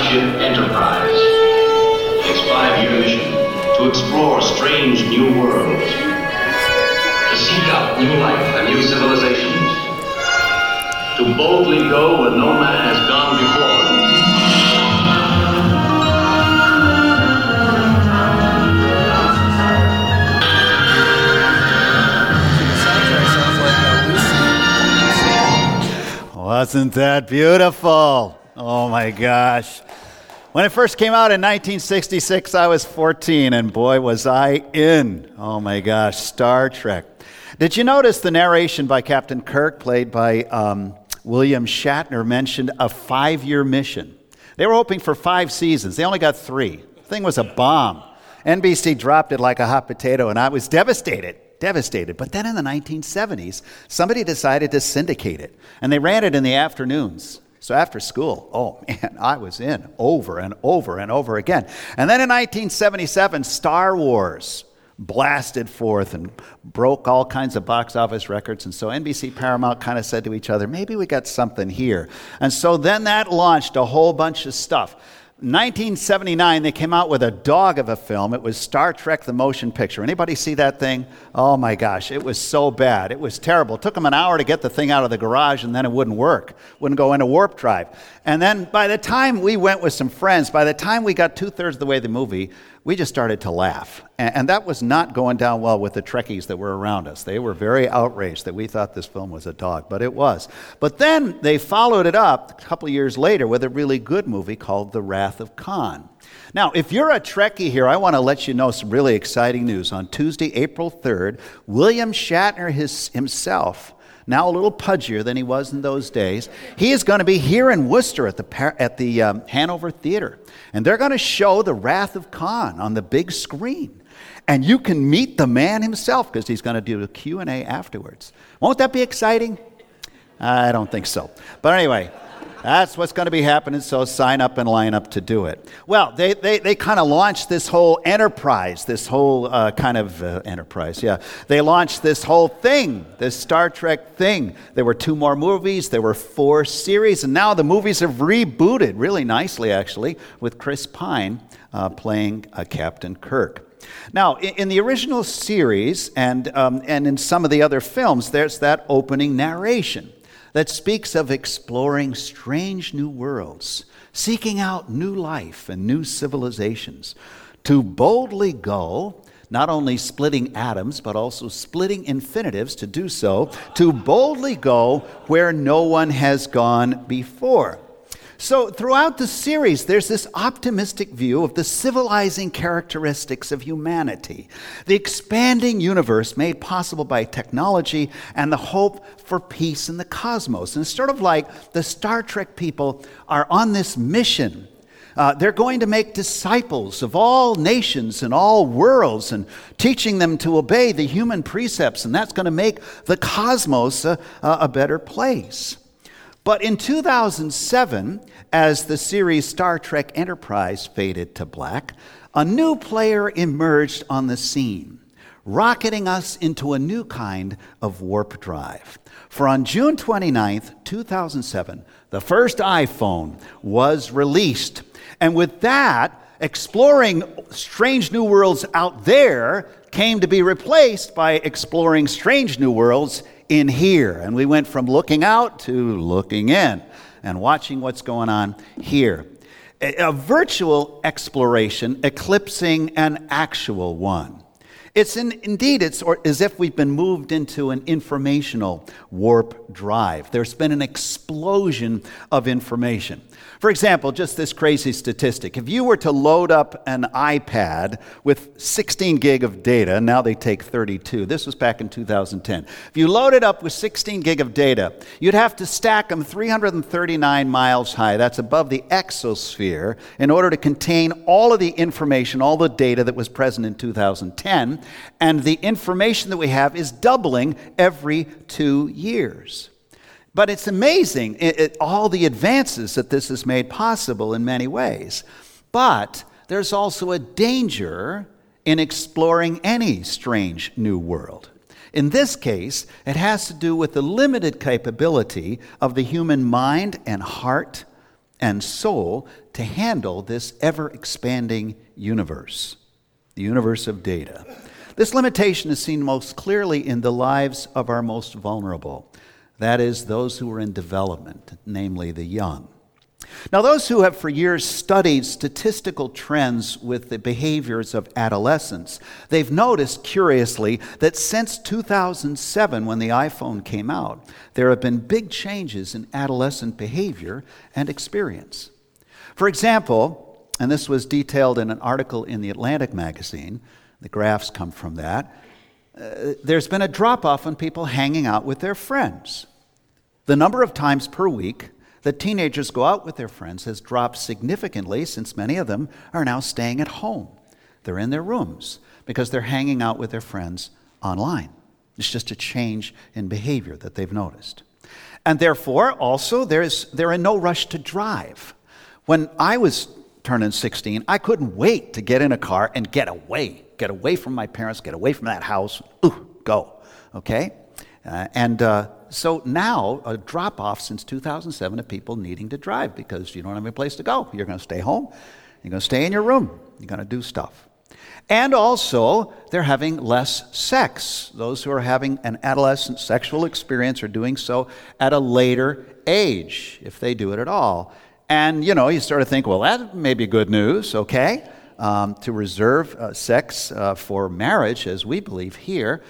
starship Enterprise. Its five-year mission to explore strange new worlds, to seek out new life and new civilizations, to boldly go where no man has gone before. Wasn't that beautiful? Oh my gosh. When it first came out in 1966, I was 14, and boy, was I in. Oh my gosh, Star Trek. Did you notice the narration by Captain Kirk, played by um, William Shatner, mentioned a five year mission? They were hoping for five seasons, they only got three. The thing was a bomb. NBC dropped it like a hot potato, and I was devastated devastated. But then in the 1970s, somebody decided to syndicate it, and they ran it in the afternoons. So after school, oh man, I was in over and over and over again. And then in 1977, Star Wars blasted forth and broke all kinds of box office records. And so NBC Paramount kind of said to each other, maybe we got something here. And so then that launched a whole bunch of stuff. 1979 they came out with a dog of a film. It was star trek the motion picture. Anybody see that thing? Oh my gosh it was so bad. It was terrible. It took them an hour to get the thing out of the garage and then it wouldn't work. Wouldn't go into warp drive. And then by the time we went with some friends by the time we got two-thirds of the way the movie we just started to laugh. And, that was not going down well with the Trekkies that were around us. They were very outraged that we thought this film was a dog, but it was. But then they followed it up a couple of years later with a really good movie called The Wrath of Khan. Now, if you're a Trekkie here, I want to let you know some really exciting news. On Tuesday, April 3rd, William Shatner his, himself now a little pudgier than he was in those days. He is going to be here in Worcester at the, at the um, Hanover Theater. And they're going to show The Wrath of Khan on the big screen. And you can meet the man himself because he's going to do a Q&A afterwards. Won't that be exciting? I don't think so. But anyway, that's what's going to be happening, so sign up and line up to do it. Well, they, they, they kind of launched this whole enterprise, this whole uh, kind of uh, enterprise, yeah. They launched this whole thing, this Star Trek thing. There were two more movies, there were four series, and now the movies have rebooted really nicely, actually, with Chris Pine uh, playing uh, Captain Kirk. Now, in, the original series and, um, and in some of the other films, there's that opening narration that speaks of exploring strange new worlds, seeking out new life and new civilizations. To boldly go, not only splitting atoms, but also splitting infinitives to do so, to boldly go where no one has gone before. So, throughout the series, there's this optimistic view of the civilizing characteristics of humanity, the expanding universe made possible by technology, and the hope for peace in the cosmos. And it's sort of like the Star Trek people are on this mission. Uh, they're going to make disciples of all nations and all worlds and teaching them to obey the human precepts, and that's going to make the cosmos a, a better place. But in 2007, as the series Star Trek Enterprise faded to black, a new player emerged on the scene, rocketing us into a new kind of warp drive. For on June 29, 2007, the first iPhone was released. And with that, exploring strange new worlds out there came to be replaced by exploring strange new worlds in here. And we went from looking out to looking in and watching what's going on here. A, a virtual exploration eclipsing an actual one. It's in, indeed, it's or, as if we've been moved into an informational warp drive. There's been an explosion of information. For example, just this crazy statistic. If you were to load up an iPad with 16 gig of data, now they take 32. This was back in 2010. If you load it up with 16 gig of data, you'd have to stack them 339 miles high. That's above the exosphere in order to contain all of the information, all the data that was present in 2010. And the information that we have is doubling every two years. But it's amazing, it, it, all the advances that this has made possible in many ways. But there's also a danger in exploring any strange new world. In this case, it has to do with the limited capability of the human mind and heart and soul to handle this ever expanding universe, the universe of data. This limitation is seen most clearly in the lives of our most vulnerable, that is, those who are in development, namely the young. Now, those who have for years studied statistical trends with the behaviors of adolescents, they've noticed curiously that since 2007, when the iPhone came out, there have been big changes in adolescent behavior and experience. For example, and this was detailed in an article in the Atlantic magazine, the graphs come from that, uh, there's been a drop off in people hanging out with their friends. The number of times per week that teenagers go out with their friends has dropped significantly since many of them are now staying at home. They're in their rooms because they're hanging out with their friends online. It's just a change in behavior that they've noticed. And therefore, also, there's, they're in no rush to drive. When I was turning 16, I couldn't wait to get in a car and get away, get away from my parents, get away from that house. Ooh, go. Okay? Uh, and uh, so now, a drop off since 2007 of people needing to drive because you don't have a place to go. You're going to stay home, you're going to stay in your room, you're going to do stuff. And also, they're having less sex. Those who are having an adolescent sexual experience are doing so at a later age, if they do it at all. And, you know, you sort of think, well, that may be good news, okay? Um, to reserve uh, sex uh, for marriage, as we believe here.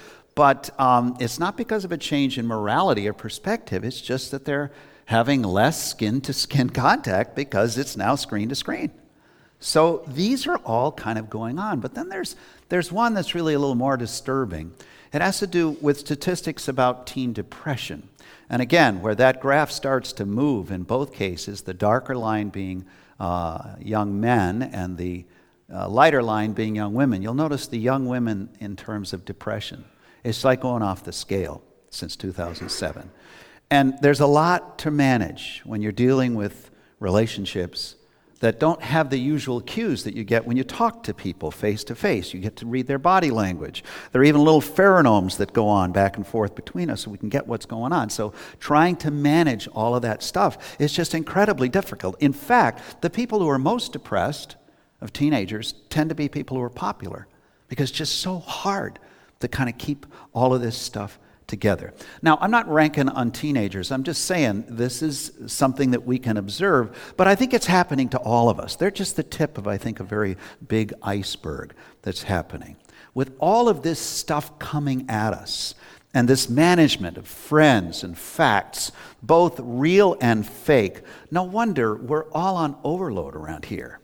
But um, it's not because of a change in morality or perspective, it's just that they're having less skin to skin contact because it's now screen to screen. So these are all kind of going on. But then there's, there's one that's really a little more disturbing. It has to do with statistics about teen depression. And again, where that graph starts to move in both cases, the darker line being uh, young men and the uh, lighter line being young women, you'll notice the young women in terms of depression. It's like going off the scale since 2007. And there's a lot to manage when you're dealing with relationships that don't have the usual cues that you get when you talk to people face to face. You get to read their body language. There are even little pheromones that go on back and forth between us so we can get what's going on. So, trying to manage all of that stuff is just incredibly difficult. In fact, the people who are most depressed of teenagers tend to be people who are popular because it's just so hard to kind of keep all of this stuff together. Now, I'm not ranking on teenagers. I'm just saying this is something that we can observe, but I think it's happening to all of us. They're just the tip of, I think, a very big iceberg that's happening. With all of this stuff coming at us, and this management of friends and facts, both real and fake, no wonder we're all on overload around here.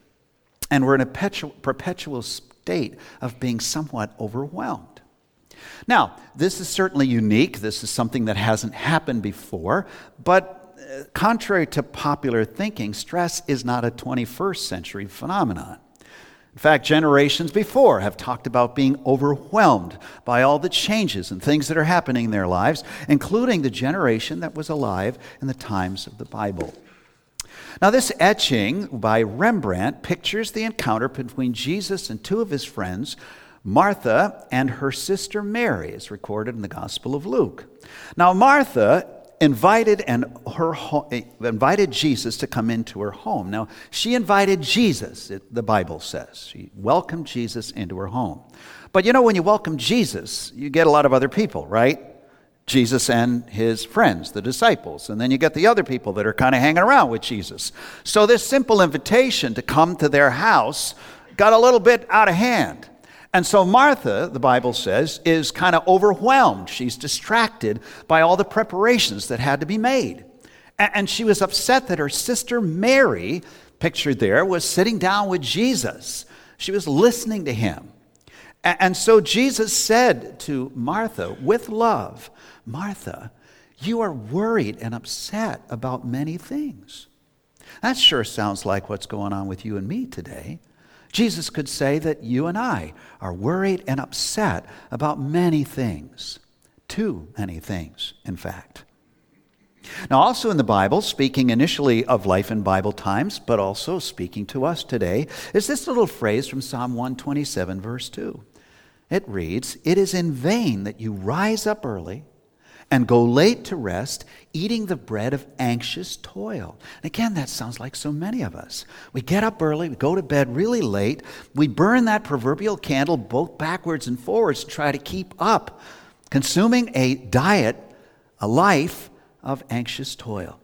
And we're in a perpetual, state of being somewhat overwhelmed. Now, this is certainly unique. This is something that hasn't happened before, but uh, contrary to popular thinking, stress is not a 21st century phenomenon. In fact, generations before have talked about being overwhelmed by all the changes and things that are happening in their lives, including the generation that was alive in the times of the Bible. Now, this etching by Rembrandt pictures the encounter between Jesus and two of his friends Martha and her sister Mary is recorded in the Gospel of Luke. Now, Martha invited and her invited Jesus to come into her home. Now, she invited Jesus, it, the Bible says. She welcomed Jesus into her home. But you know, when you welcome Jesus, you get a lot of other people, right? Jesus and his friends, the disciples. And then you get the other people that are kind of hanging around with Jesus. So, this simple invitation to come to their house got a little bit out of hand. And so Martha, the Bible says, is kind of overwhelmed. She's distracted by all the preparations that had to be made. And she was upset that her sister Mary, pictured there, was sitting down with Jesus. She was listening to him. And so Jesus said to Martha, with love, Martha, you are worried and upset about many things. That sure sounds like what's going on with you and me today. Jesus could say that you and I are worried and upset about many things, too many things, in fact. Now, also in the Bible, speaking initially of life in Bible times, but also speaking to us today, is this little phrase from Psalm 127, verse 2. It reads, It is in vain that you rise up early and go late to rest, eating the bread of anxious toil. And again, that sounds like so many of us. We get up early, we go to bed really late, we burn that proverbial candle both backwards and forwards to try to keep up, consuming a diet, a life of anxious toil.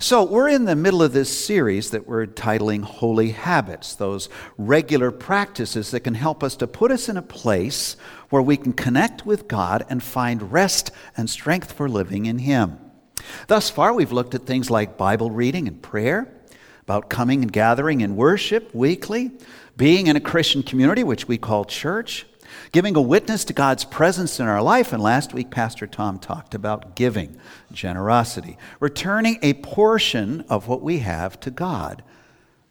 So, we're in the middle of this series that we're titling Holy Habits, those regular practices that can help us to put us in a place where we can connect with God and find rest and strength for living in Him. Thus far, we've looked at things like Bible reading and prayer, about coming and gathering in worship weekly, being in a Christian community, which we call church, giving a witness to God's presence in our life. And last week, Pastor Tom talked about giving, generosity, returning a portion of what we have to God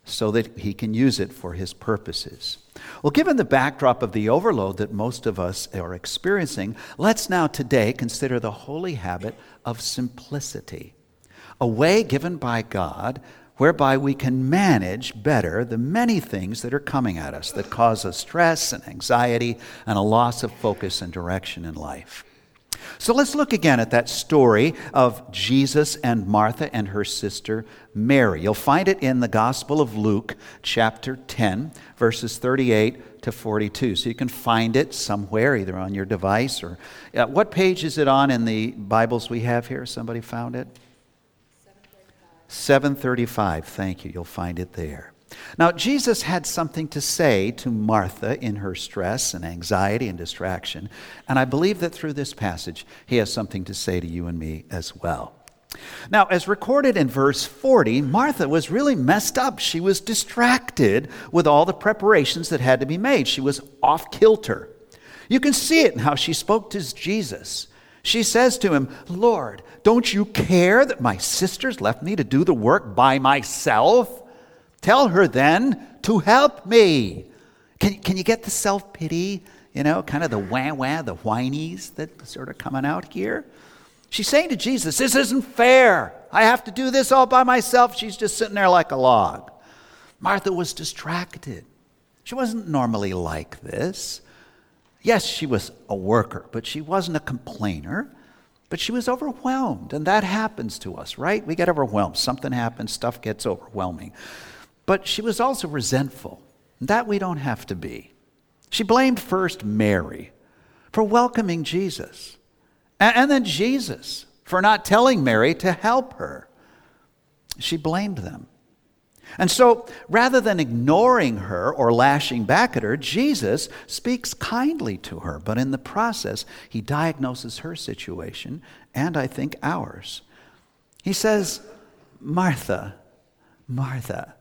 so that He can use it for His purposes. Well, given the backdrop of the overload that most of us are experiencing, let's now today consider the holy habit of simplicity, a way given by God whereby we can manage better the many things that are coming at us that cause us stress and anxiety and a loss of focus and direction in life. So let's look again at that story of Jesus and Martha and her sister Mary. You'll find it in the Gospel of Luke, chapter 10, verses 38 to 42. So you can find it somewhere, either on your device or. Uh, what page is it on in the Bibles we have here? Somebody found it? 735. Thank you. You'll find it there. Now, Jesus had something to say to Martha in her stress and anxiety and distraction, and I believe that through this passage, he has something to say to you and me as well. Now, as recorded in verse 40, Martha was really messed up. She was distracted with all the preparations that had to be made. She was off kilter. You can see it in how she spoke to Jesus. She says to him, Lord, don't you care that my sisters left me to do the work by myself? Tell her then to help me. Can, can you get the self pity, you know, kind of the wah wah, the whinies that sort of coming out here? She's saying to Jesus, This isn't fair. I have to do this all by myself. She's just sitting there like a log. Martha was distracted. She wasn't normally like this. Yes, she was a worker, but she wasn't a complainer. But she was overwhelmed, and that happens to us, right? We get overwhelmed. Something happens, stuff gets overwhelming. But she was also resentful. That we don't have to be. She blamed first Mary for welcoming Jesus, and then Jesus for not telling Mary to help her. She blamed them. And so, rather than ignoring her or lashing back at her, Jesus speaks kindly to her. But in the process, he diagnoses her situation and I think ours. He says, Martha, Martha.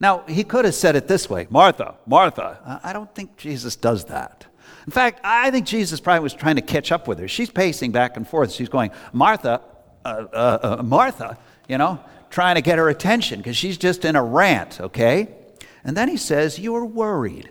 Now, he could have said it this way Martha, Martha. I don't think Jesus does that. In fact, I think Jesus probably was trying to catch up with her. She's pacing back and forth. She's going, Martha, uh, uh, uh, Martha, you know trying to get her attention because she's just in a rant, okay? And then he says, You are worried.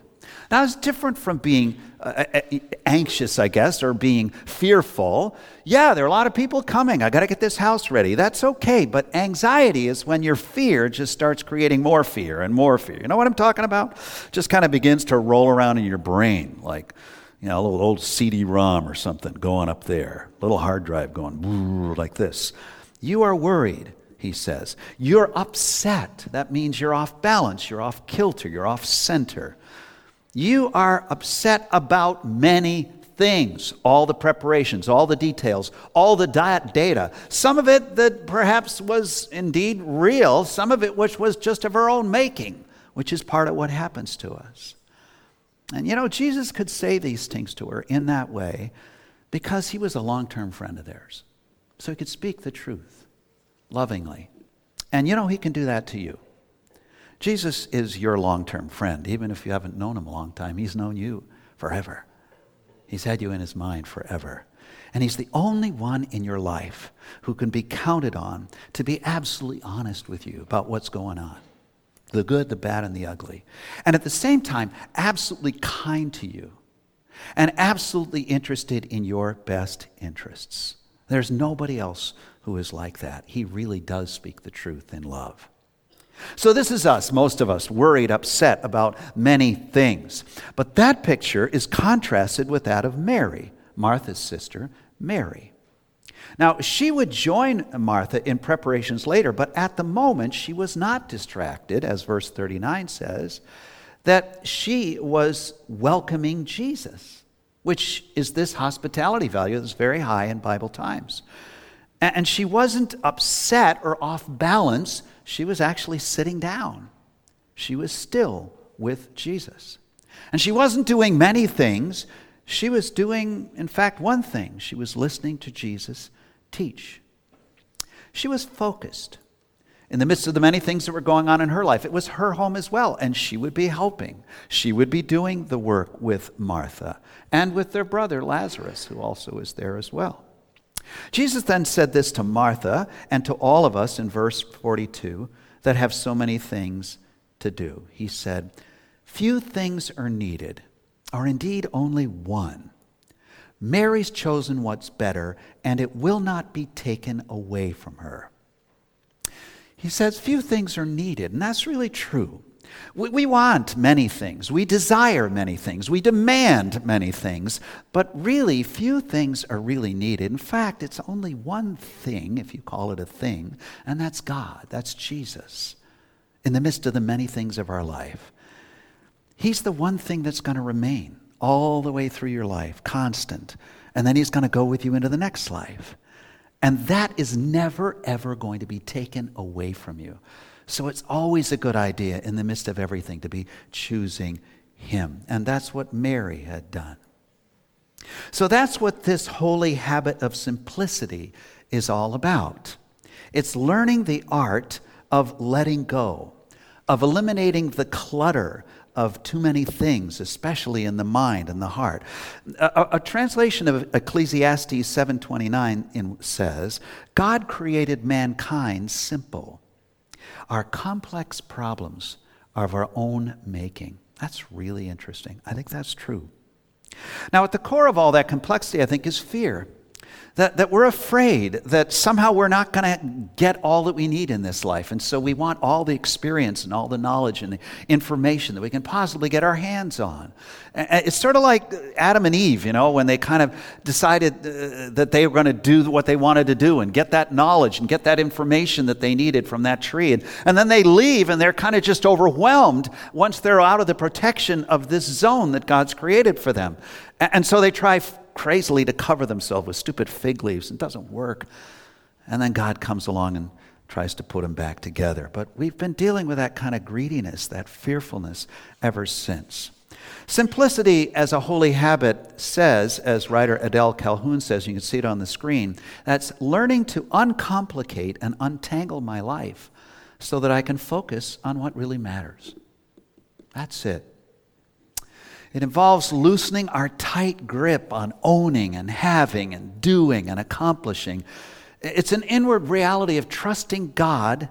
Now, it's different from being uh, uh, uh, anxious, I guess, or being fearful. Yeah, there are a lot of people coming. I got to get this house ready. That's okay. But anxiety is when your fear just starts creating more fear and more fear. You know what I'm talking about? Just kind of begins to roll around in your brain like, you know, a little old CD-ROM or something going up there, little hard drive going like this. You are worried he says. You're upset. That means you're off balance, you're off kilter, you're off center. You are upset about many things, all the preparations, all the details, all the diet data. Some of it that perhaps was indeed real, some of it which was just of our own making, which is part of what happens to us. And you know, Jesus could say these things to her in that way because he was a long term friend of theirs. So he could speak the truth lovingly. And you know, He can do that to you. Jesus is your long term friend. Even if you haven't known Him a long time, He's known you forever. He's had you in His mind forever. And He's the only one in your life who can be counted on to be absolutely honest with you about what's going on the good, the bad, and the ugly. And at the same time, absolutely kind to you and absolutely interested in your best interests. There's nobody else who is like that. He really does speak the truth in love. So, this is us, most of us, worried, upset about many things. But that picture is contrasted with that of Mary, Martha's sister, Mary. Now, she would join Martha in preparations later, but at the moment she was not distracted, as verse 39 says, that she was welcoming Jesus, which is this hospitality value that's very high in Bible times. And she wasn't upset or off balance, she was actually sitting down. She was still with Jesus. And she wasn't doing many things. She was doing, in fact, one thing. She was listening to Jesus teach. She was focused in the midst of the many things that were going on in her life. It was her home as well, and she would be helping. She would be doing the work with Martha and with their brother Lazarus, who also was there as well. Jesus then said this to Martha and to all of us in verse 42 that have so many things to do. He said, Few things are needed, or indeed only one. Mary's chosen what's better, and it will not be taken away from her. He says few things are needed, and that's really true. We, we, want many things, we desire many things, we demand many things, but really few things are really needed. In fact, it's only one thing, if you call it a thing, and that's God, that's Jesus, in the midst of the many things of our life. He's the one thing that's going to remain all the way through your life, constant. And then He's going to go with you into the next life. And that is never, ever going to be taken away from you. So it's always a good idea in the midst of everything to be choosing Him. And that's what Mary had done. So that's what this holy habit of simplicity is all about. It's learning the art of letting go, of eliminating the clutter of too many things, especially in the mind and the heart. A, a translation of Ecclesiastes 7:29 says, "God created mankind simple. Our complex problems are of our own making." That's really interesting. I think that's true. Now, at the core of all that complexity, I think, is fear that, that we're afraid that somehow we're not going to get all that we need in this life. And so we want all the experience and all the knowledge and the information that we can possibly get our hands on. It's sort of like Adam and Eve, you know, when they kind of decided uh, that they were going to do what they wanted to do and get that knowledge and get that information that they needed from that tree. And, and then they leave and they're kind of just overwhelmed once they're out of the protection of this zone that God's created for them. And so they try crazily to cover themselves with stupid fig leaves. It doesn't work. And then God comes along and tries to put them back together. But we've been dealing with that kind of greediness, that fearfulness ever since. Simplicity as a holy habit says, as writer Adele Calhoun says, you can see it on the screen, that's learning to uncomplicate and untangle my life so that I can focus on what really matters. That's it. It involves loosening our tight grip on owning and having and doing and accomplishing. It's an inward reality of trusting God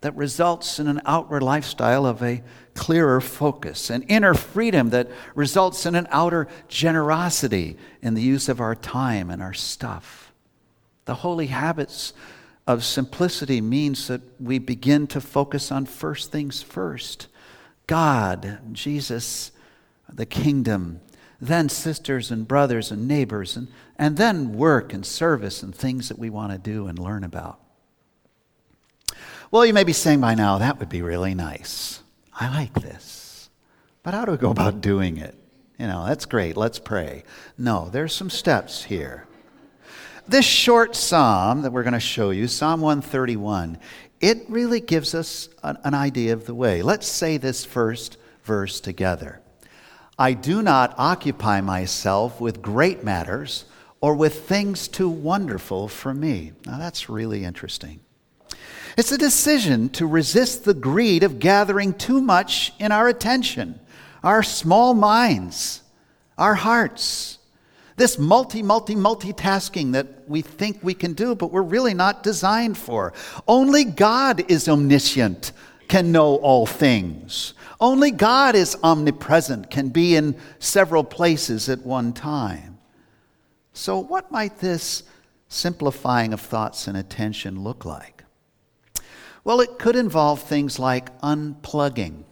that results in an outward lifestyle of a clearer focus, an inner freedom that results in an outer generosity in the use of our time and our stuff. The holy habits of simplicity means that we begin to focus on first things first God, Jesus, the kingdom, then sisters and brothers and neighbors, and, and then work and service and things that we want to do and learn about. Well, you may be saying by now, that would be really nice. I like this. But how do we go about doing it? You know, that's great. Let's pray. No, there's some steps here. This short psalm that we're going to show you, Psalm 131, it really gives us an, an idea of the way. Let's say this first verse together. I do not occupy myself with great matters or with things too wonderful for me. Now, that's really interesting. It's a decision to resist the greed of gathering too much in our attention, our small minds, our hearts. This multi, multi, multitasking that we think we can do, but we're really not designed for. Only God is omniscient, can know all things. Only God is omnipresent, can be in several places at one time. So, what might this simplifying of thoughts and attention look like? Well, it could involve things like unplugging,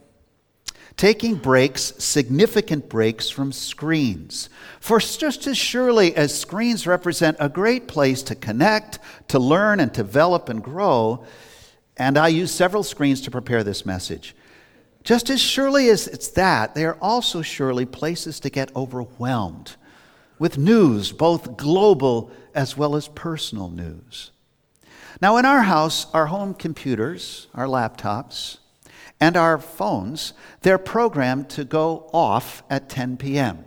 taking breaks, significant breaks from screens. For just as surely as screens represent a great place to connect, to learn, and develop and grow, and I use several screens to prepare this message. Just as surely as it's that, they are also surely places to get overwhelmed with news, both global as well as personal news. Now, in our house, our home computers, our laptops, and our phones, they're programmed to go off at 10 p.m.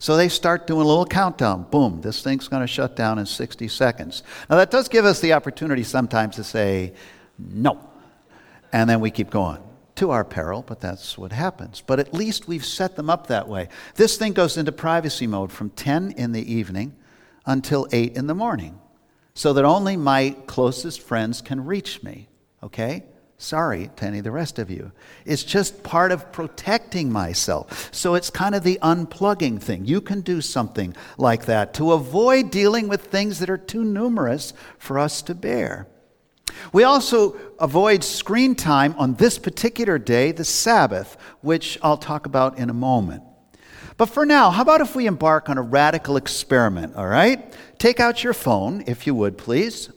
So they start doing a little countdown. Boom, this thing's going to shut down in 60 seconds. Now, that does give us the opportunity sometimes to say, no. And then we keep going to our peril, but that's what happens. But at least we've set them up that way. This thing goes into privacy mode from 10 in the evening until 8 in the morning so that only my closest friends can reach me. Okay? Sorry to any of the rest of you. It's just part of protecting myself. So it's kind of the unplugging thing. You can do something like that to avoid dealing with things that are too numerous for us to bear. We also avoid screen time on this particular day, the Sabbath, which I'll talk about in a moment. But for now, how about if we embark on a radical experiment, all right? Take out your phone, if you would, please.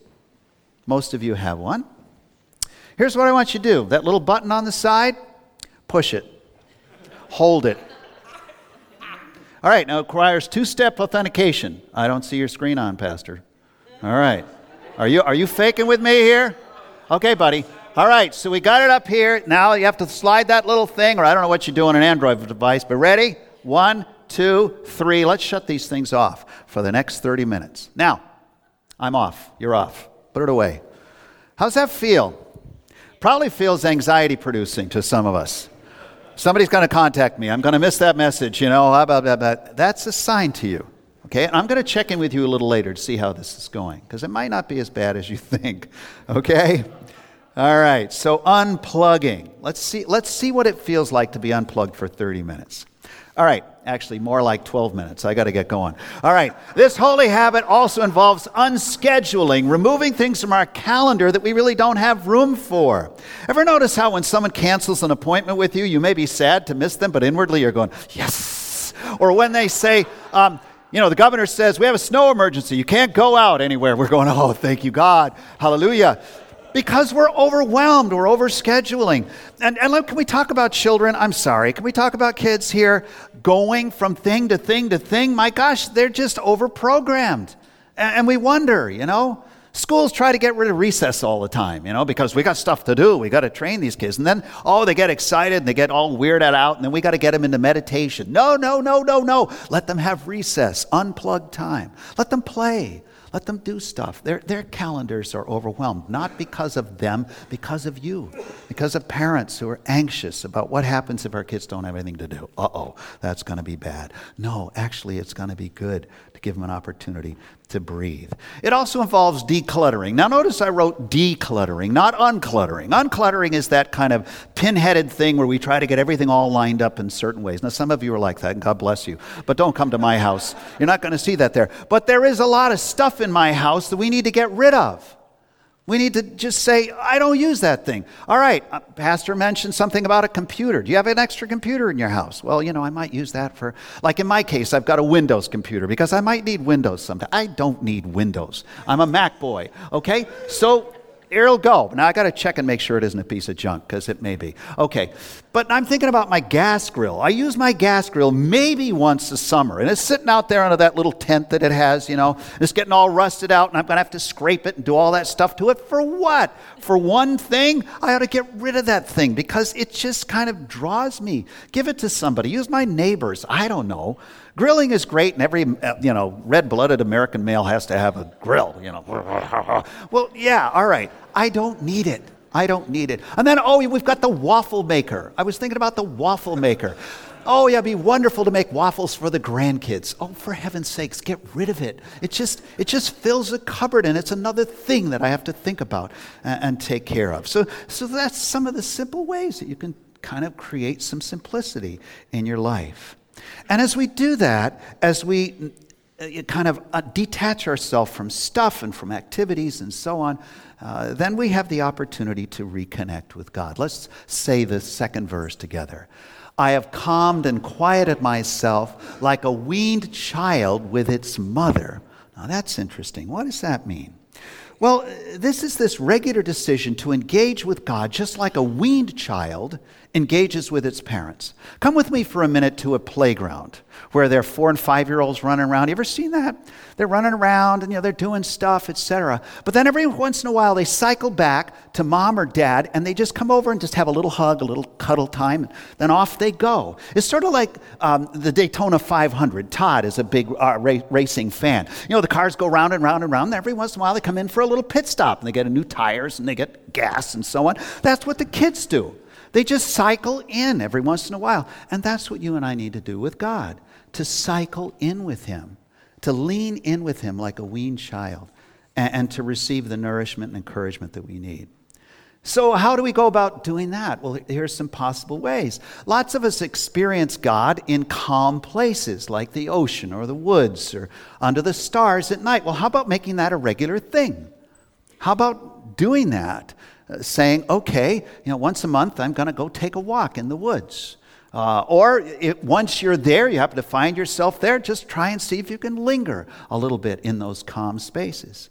Most of you have one. Here's what I want you to do that little button on the side, push it, hold it. All right, now it requires two step authentication. I don't see your screen on, Pastor. All right. Are you, are you faking with me here? Okay, buddy. All right, so we got it up here. Now you have to slide that little thing, or I don't know what you do on an Android device, but ready? One, two, three. Let's shut these things off for the next 30 minutes. Now, I'm off. You're off. Put it away. How's that feel? Probably feels anxiety producing to some of us. Somebody's going to contact me. I'm going to miss that message, you know. Blah, blah, blah. That's a sign to you. Okay, and I'm going to check in with you a little later to see how this is going because it might not be as bad as you think. Okay? All right, so unplugging. Let's see, let's see what it feels like to be unplugged for 30 minutes. All right, actually, more like 12 minutes. I got to get going. All right, this holy habit also involves unscheduling, removing things from our calendar that we really don't have room for. Ever notice how when someone cancels an appointment with you, you may be sad to miss them, but inwardly you're going, yes. Or when they say, um, you know, the governor says, we have a snow emergency. You can't go out anywhere. We're going, oh, thank you, God. Hallelujah because we're overwhelmed, we're overscheduling. And, and look, can we talk about children? I'm sorry. Can we talk about kids here going from thing to thing to thing? My gosh, they're just overprogrammed. And, and we wonder, you know, schools try to get rid of recess all the time, you know, because we got stuff to do. We got to train these kids. And then, oh, they get excited and they get all weirded out, and then we got to get them into meditation. No, no, no, no, no. Let them have recess, unplugged time. Let them play. Let them do stuff. Their, their calendars are overwhelmed, not because of them, because of you, because of parents who are anxious about what happens if our kids don't have anything to do. Uh oh, that's going to be bad. No, actually, it's going to be good give them an opportunity to breathe. It also involves decluttering. Now, notice I wrote decluttering, not uncluttering. Uncluttering is that kind of pinheaded thing where we try to get everything all lined up in certain ways. Now, some of you are like that, and God bless you. But don't come to my house. You're not going to see that there. But there is a lot of stuff in my house that we need to get rid of. We need to just say, I don't use that thing. All right, uh, Pastor mentioned something about a computer. Do you have an extra computer in your house? Well, you know, I might use that for, like in my case, I've got a Windows computer because I might need Windows someday. I don't need Windows. I'm a Mac boy, okay? So it'll go. Now I got to check and make sure it isn't a piece of junk because it may be. Okay, but I'm thinking about my gas grill. I use my gas grill maybe once a summer, and it's sitting out there under that little tent that it has. You know, it's getting all rusted out, and I'm going to have to scrape it and do all that stuff to it for what? For one thing, I ought to get rid of that thing because it just kind of draws me. Give it to somebody. Use my neighbors. I don't know. Grilling is great, and every uh, you know red-blooded American male has to have a grill. You know, well, yeah, all right. I don't need it. I don't need it. And then, oh, we've got the waffle maker. I was thinking about the waffle maker. Oh, yeah, it'd be wonderful to make waffles for the grandkids. Oh, for heaven's sakes, get rid of it. It just, it just fills a cupboard, and it's another thing that I have to think about and, and take care of. So, so that's some of the simple ways that you can kind of create some simplicity in your life. And as we do that, as we uh, kind of uh, detach ourselves from stuff and from activities and so on, uh, then we have the opportunity to reconnect with God. Let's say the second verse together. I have calmed and quieted myself like a weaned child with its mother. Now that's interesting. What does that mean? Well, this is this regular decision to engage with God just like a weaned child engages with its parents. Come with me for a minute to a playground where there are four and five year olds running around. You ever seen that? They're running around and you know they're doing stuff, etc. But then every once in a while they cycle back to mom or dad and they just come over and just have a little hug, a little cuddle time, and then off they go. It's sort of like um, the Daytona 500. Todd is a big uh, ra- racing fan. You know the cars go round and round and round. And every once in a while they come in for a little pit stop and they get new tires and they get gas and so on. That's what the kids do. They just cycle in every once in a while. And that's what you and I need to do with God to cycle in with Him, to lean in with Him like a weaned child, and, and to receive the nourishment and encouragement that we need. So, how do we go about doing that? Well, here's some possible ways. Lots of us experience God in calm places like the ocean or the woods or under the stars at night. Well, how about making that a regular thing? How about doing that? Saying, okay, you know, once a month I'm going to go take a walk in the woods. Uh, or it, once you're there, you happen to find yourself there, just try and see if you can linger a little bit in those calm spaces.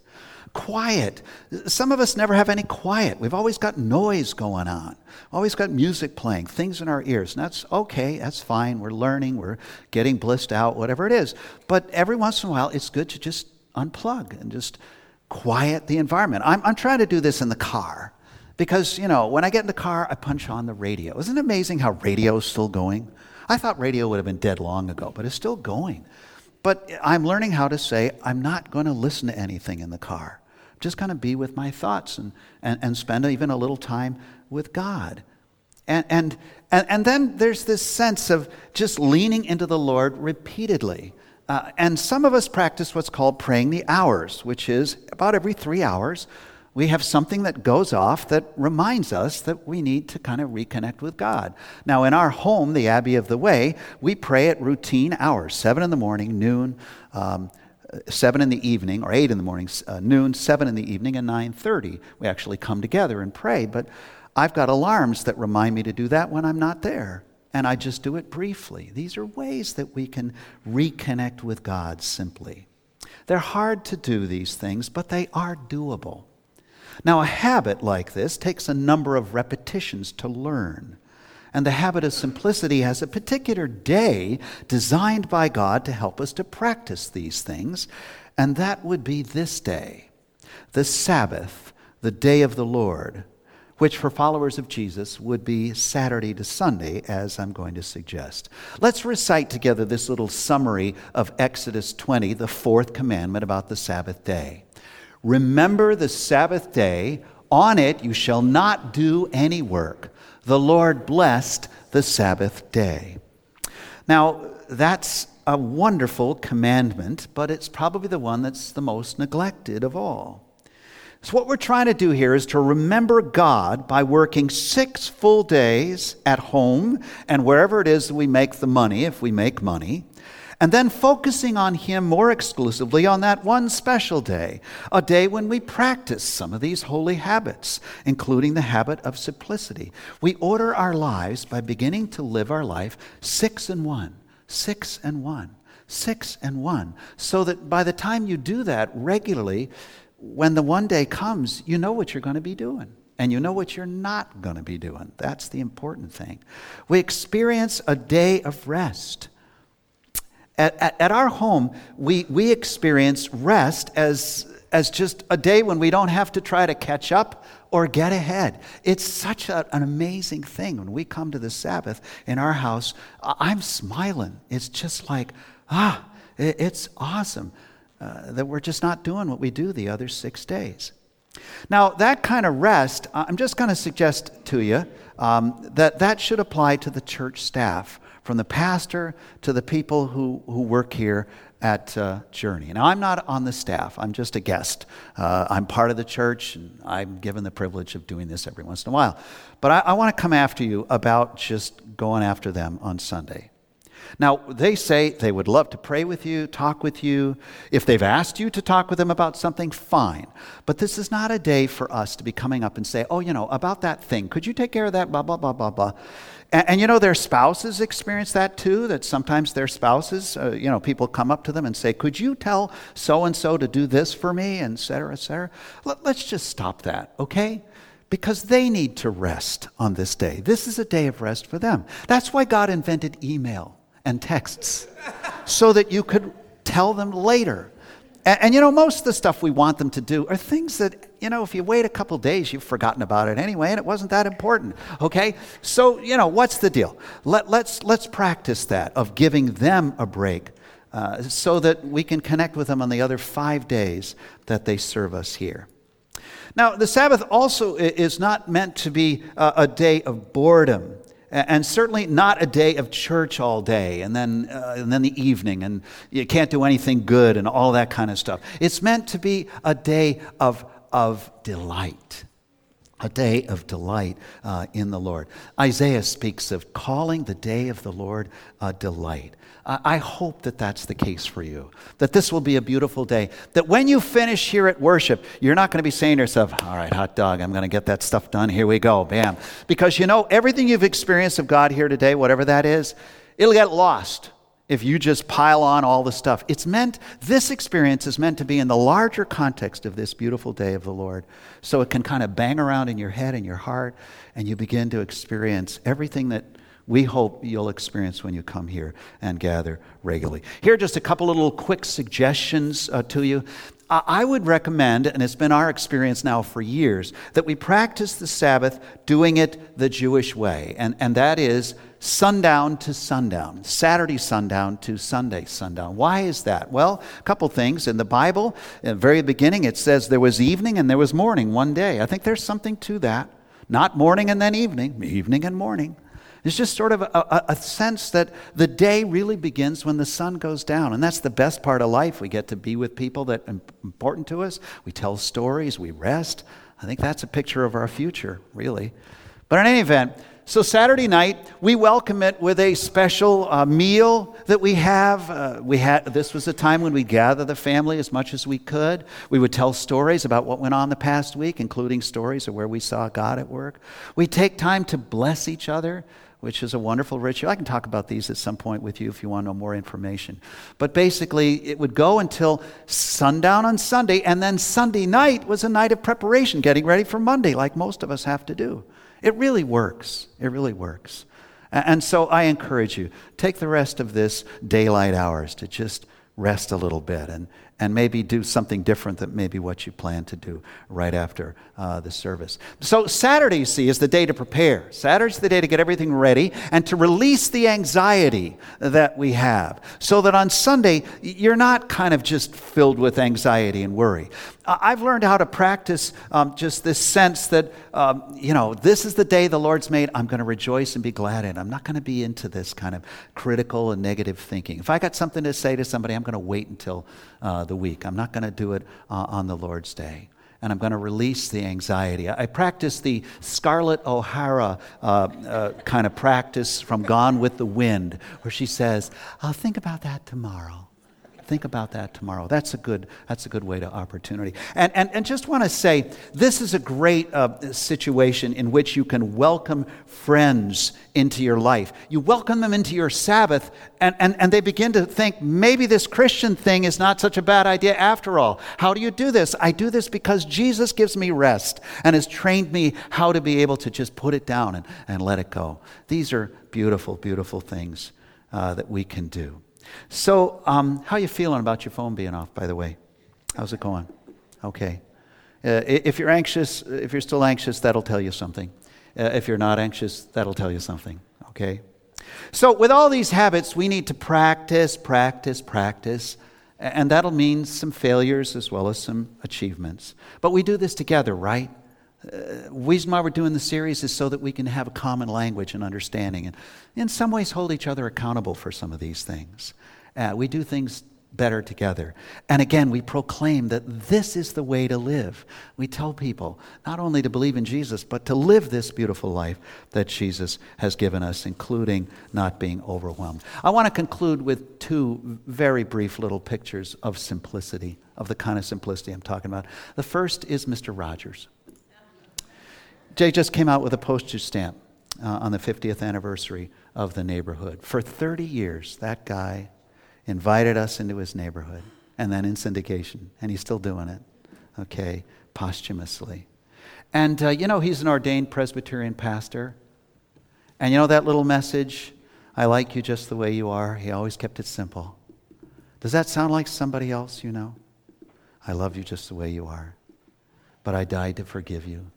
Quiet. Some of us never have any quiet. We've always got noise going on, always got music playing, things in our ears. And that's okay, that's fine. We're learning, we're getting blissed out, whatever it is. But every once in a while, it's good to just unplug and just quiet the environment. I'm, I'm trying to do this in the car. Because, you know, when I get in the car, I punch on the radio. Isn't it amazing how radio is still going? I thought radio would have been dead long ago, but it's still going. But I'm learning how to say, I'm not going to listen to anything in the car. I'm just going to be with my thoughts and, and, and spend even a little time with God. And, and, and, then there's this sense of just leaning into the Lord repeatedly. Uh, and some of us practice what's called praying the hours, which is about every three hours, we have something that goes off that reminds us that we need to kind of reconnect with God. Now, in our home, the Abbey of the Way, we pray at routine hours 7 in the morning, noon, um, 7 in the evening, or 8 in the morning, uh, noon, 7 in the evening, and 9.30. We actually come together and pray, but I've got alarms that remind me to do that when I'm not there. And I just do it briefly. These are ways that we can reconnect with God simply. They're hard to do these things, but they are doable. Now, a habit like this takes a number of repetitions to learn. And the habit of simplicity has a particular day designed by God to help us to practice these things, and that would be this day, the Sabbath, the day of the Lord, which for followers of Jesus would be Saturday to Sunday, as I'm going to suggest. Let's recite together this little summary of Exodus 20, the fourth commandment about the Sabbath day. Remember the Sabbath day. On it you shall not do any work. The Lord blessed the Sabbath day. Now, that's a wonderful commandment, but it's probably the one that's the most neglected of all. So, what we're trying to do here is to remember God by working six full days at home and wherever it is that we make the money, if we make money, and then focusing on Him more exclusively on that one special day, a day when we practice some of these holy habits, including the habit of simplicity. We order our lives by beginning to live our life six and one, six and one, six and one, so that by the time you do that regularly, when the one day comes, you know what you're going to be doing and you know what you're not going to be doing. That's the important thing. We experience a day of rest. At, at, at, our home, we, we experience rest as, as just a day when we don't have to try to catch up or get ahead. It's such a, an amazing thing. When we come to the Sabbath in our house, I'm smiling. It's just like, ah, it, it's awesome uh, that we're just not doing what we do the other six days. Now, that kind of rest, I'm just going to suggest to you um, that that should apply to the church staff from the pastor to the people who, who work here at uh, Journey. Now, I'm not on the staff, I'm just a guest. Uh, I'm part of the church, and I'm given the privilege of doing this every once in a while. But I, I want to come after you about just going after them on Sunday. Now, they say they would love to pray with you, talk with you. If they've asked you to talk with them about something, fine. But this is not a day for us to be coming up and say, oh, you know, about that thing, could you take care of that, blah, blah, blah, blah, blah. And, and you know, their spouses experience that too, that sometimes their spouses, uh, you know, people come up to them and say, could you tell so and so to do this for me, and et cetera, et cetera. Let, let's just stop that, okay? because they need to rest on this day. This is a day of rest for them. That's why God invented email and texts so that you could tell them later. And, and, you know, most of the stuff we want them to do are things that, you know, if you wait a couple days, you've forgotten about it anyway, and it wasn't that important. Okay? So, you know, what's the deal? Let, let's, let's practice that of giving them a break uh, so that we can connect with them on the other five days that they serve us here. Now, the Sabbath also is not meant to be a day of boredom and certainly not a day of church all day and then, uh, and then the evening and you can't do anything good and all that kind of stuff it's meant to be a day of, of delight a day of delight uh, in the lord isaiah speaks of calling the day of the lord a delight I hope that that's the case for you, that this will be a beautiful day. That when you finish here at worship, you're not going to be saying to yourself, All right, hot dog, I'm going to get that stuff done. Here we go, bam. Because you know, everything you've experienced of God here today, whatever that is, it'll get lost if you just pile on all the stuff. It's meant, this experience is meant to be in the larger context of this beautiful day of the Lord. So it can kind of bang around in your head and your heart, and you begin to experience everything that we hope you'll experience when you come here and gather regularly. Here are just a couple little quick suggestions uh, to you. I would recommend, and it's been our experience now for years, that we practice the Sabbath doing it the Jewish way, and, and that is sundown to sundown, Saturday sundown to Sunday sundown. Why is that? Well, a couple things. In the Bible, in the very beginning, it says there was evening and there was morning one day. I think there's something to that. Not morning and then evening, evening and morning. It's just sort of a, a, sense that the day really begins when the sun goes down. And that's the best part of life. We get to be with people that are important to us. We tell stories, we rest. I think that's a picture of our future, really. But in any event, so Saturday night, we welcome it with a special uh, meal that we have. Uh, we had this was a time when we gather the family as much as we could. We would tell stories about what went on the past week, including stories of where we saw God at work. We take time to bless each other which is a wonderful ritual. I can talk about these at some point with you if you want to know more information. But basically, it would go until sundown on Sunday, and then Sunday night was a night of preparation, getting ready for Monday, like most of us have to do. It really works. It really works. And so I encourage you, take the rest of this daylight hours to just rest a little bit and, and maybe do something different than maybe what you plan to do right after uh, the service. So, Saturday, you see, is the day to prepare. Saturday's the day to get everything ready and to release the anxiety that we have so that on Sunday, you're not kind of just filled with anxiety and worry. I've learned how to practice um, just this sense that, um, you know, this is the day the Lord's made. I'm going to rejoice and be glad in. I'm not going to be into this kind of critical and negative thinking. If I got something to say to somebody, I'm going to wait until uh, the week. I'm not going to do it uh, on the Lord's day. And I'm going to release the anxiety. I practice the Scarlett O'Hara uh, uh, kind of practice from Gone with the Wind, where she says, I'll think about that tomorrow. Think about that tomorrow. That's a good, that's a good way to opportunity. And, and, and just want to say, this is a great uh, situation in which you can welcome friends into your life. You welcome them into your Sabbath, and, and, and they begin to think, maybe this Christian thing is not such a bad idea after all. How do you do this? I do this because Jesus gives me rest and has trained me how to be able to just put it down and, and let it go. These are beautiful, beautiful things uh, that we can do. So, um, how you feeling about your phone being off, by the way? How's it going? Okay. Uh, if you're anxious, if you're still anxious, that'll tell you something. Uh, if you're not anxious, that'll tell you something. Okay? So, with all these habits, we need to practice, practice, practice. And that'll mean some failures as well as some achievements. But we do this together, right? Uh, reason why we're doing the series is so that we can have a common language and understanding, and in some ways hold each other accountable for some of these things. Uh, we do things better together. And again, we proclaim that this is the way to live. We tell people not only to believe in Jesus, but to live this beautiful life that Jesus has given us, including not being overwhelmed. I want to conclude with two very brief little pictures of simplicity, of the kind of simplicity I'm talking about. The first is Mr. Rogers. Jay just came out with a postage stamp uh, on the 50th anniversary of the neighborhood. For 30 years, that guy invited us into his neighborhood and then in syndication, and he's still doing it, okay, posthumously. And uh, you know, he's an ordained Presbyterian pastor. And you know that little message, I like you just the way you are? He always kept it simple. Does that sound like somebody else you know? I love you just the way you are, but I died to forgive you.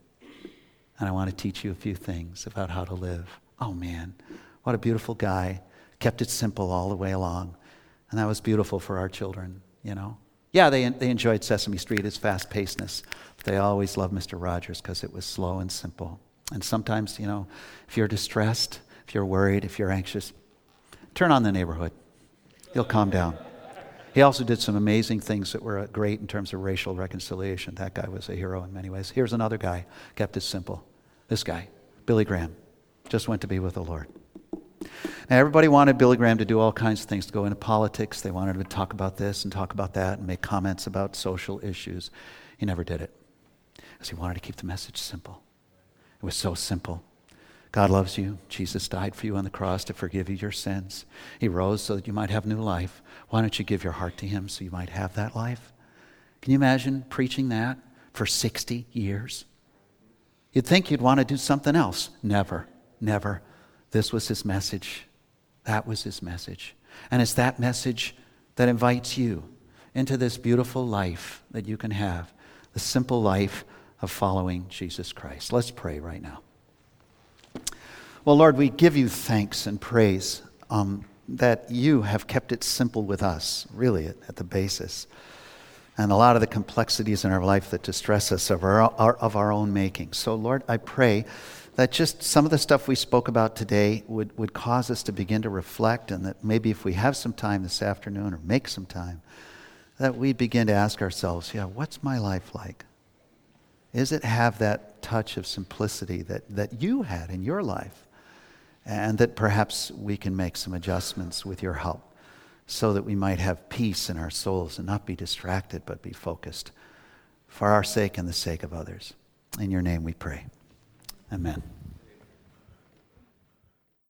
And I want to teach you a few things about how to live. Oh man, what a beautiful guy. Kept it simple all the way along. And that was beautiful for our children, you know. Yeah, they, they enjoyed Sesame Street, its fast pacedness, but they always loved Mr. Rogers because it was slow and simple. And sometimes, you know, if you're distressed, if you're worried, if you're anxious, turn on the neighborhood. He'll calm down. He also did some amazing things that were uh, great in terms of racial reconciliation. That guy was a hero in many ways. Here's another guy, kept it simple. This guy, Billy Graham, just went to be with the Lord. Now, everybody wanted Billy Graham to do all kinds of things, to go into politics. They wanted him to talk about this and talk about that and make comments about social issues. He never did it because he wanted to keep the message simple. It was so simple. God loves you. Jesus died for you on the cross to forgive you your sins. He rose so that you might have new life. Why don't you give your heart to Him so you might have that life? Can you imagine preaching that for 60 years? You'd think you'd want to do something else. Never, never. This was His message. That was his message. And it's that message that invites you into this beautiful life that you can have the simple life of following Jesus Christ. Let's pray right now. Well, Lord, we give you thanks and praise um, that you have kept it simple with us, really, at, at, the basis. And a lot of the complexities in our life that distress us of our, of our own making. So, Lord, I pray that just some of the stuff we spoke about today would, would cause us to begin to reflect, and that maybe if we have some time this afternoon or make some time, that we begin to ask ourselves, yeah, what's my life like? Is it have that touch of simplicity that, that you had in your life? And that perhaps we can make some adjustments with your help so that we might have peace in our souls and not be distracted but be focused for our sake and the sake of others. In your name we pray. Amen.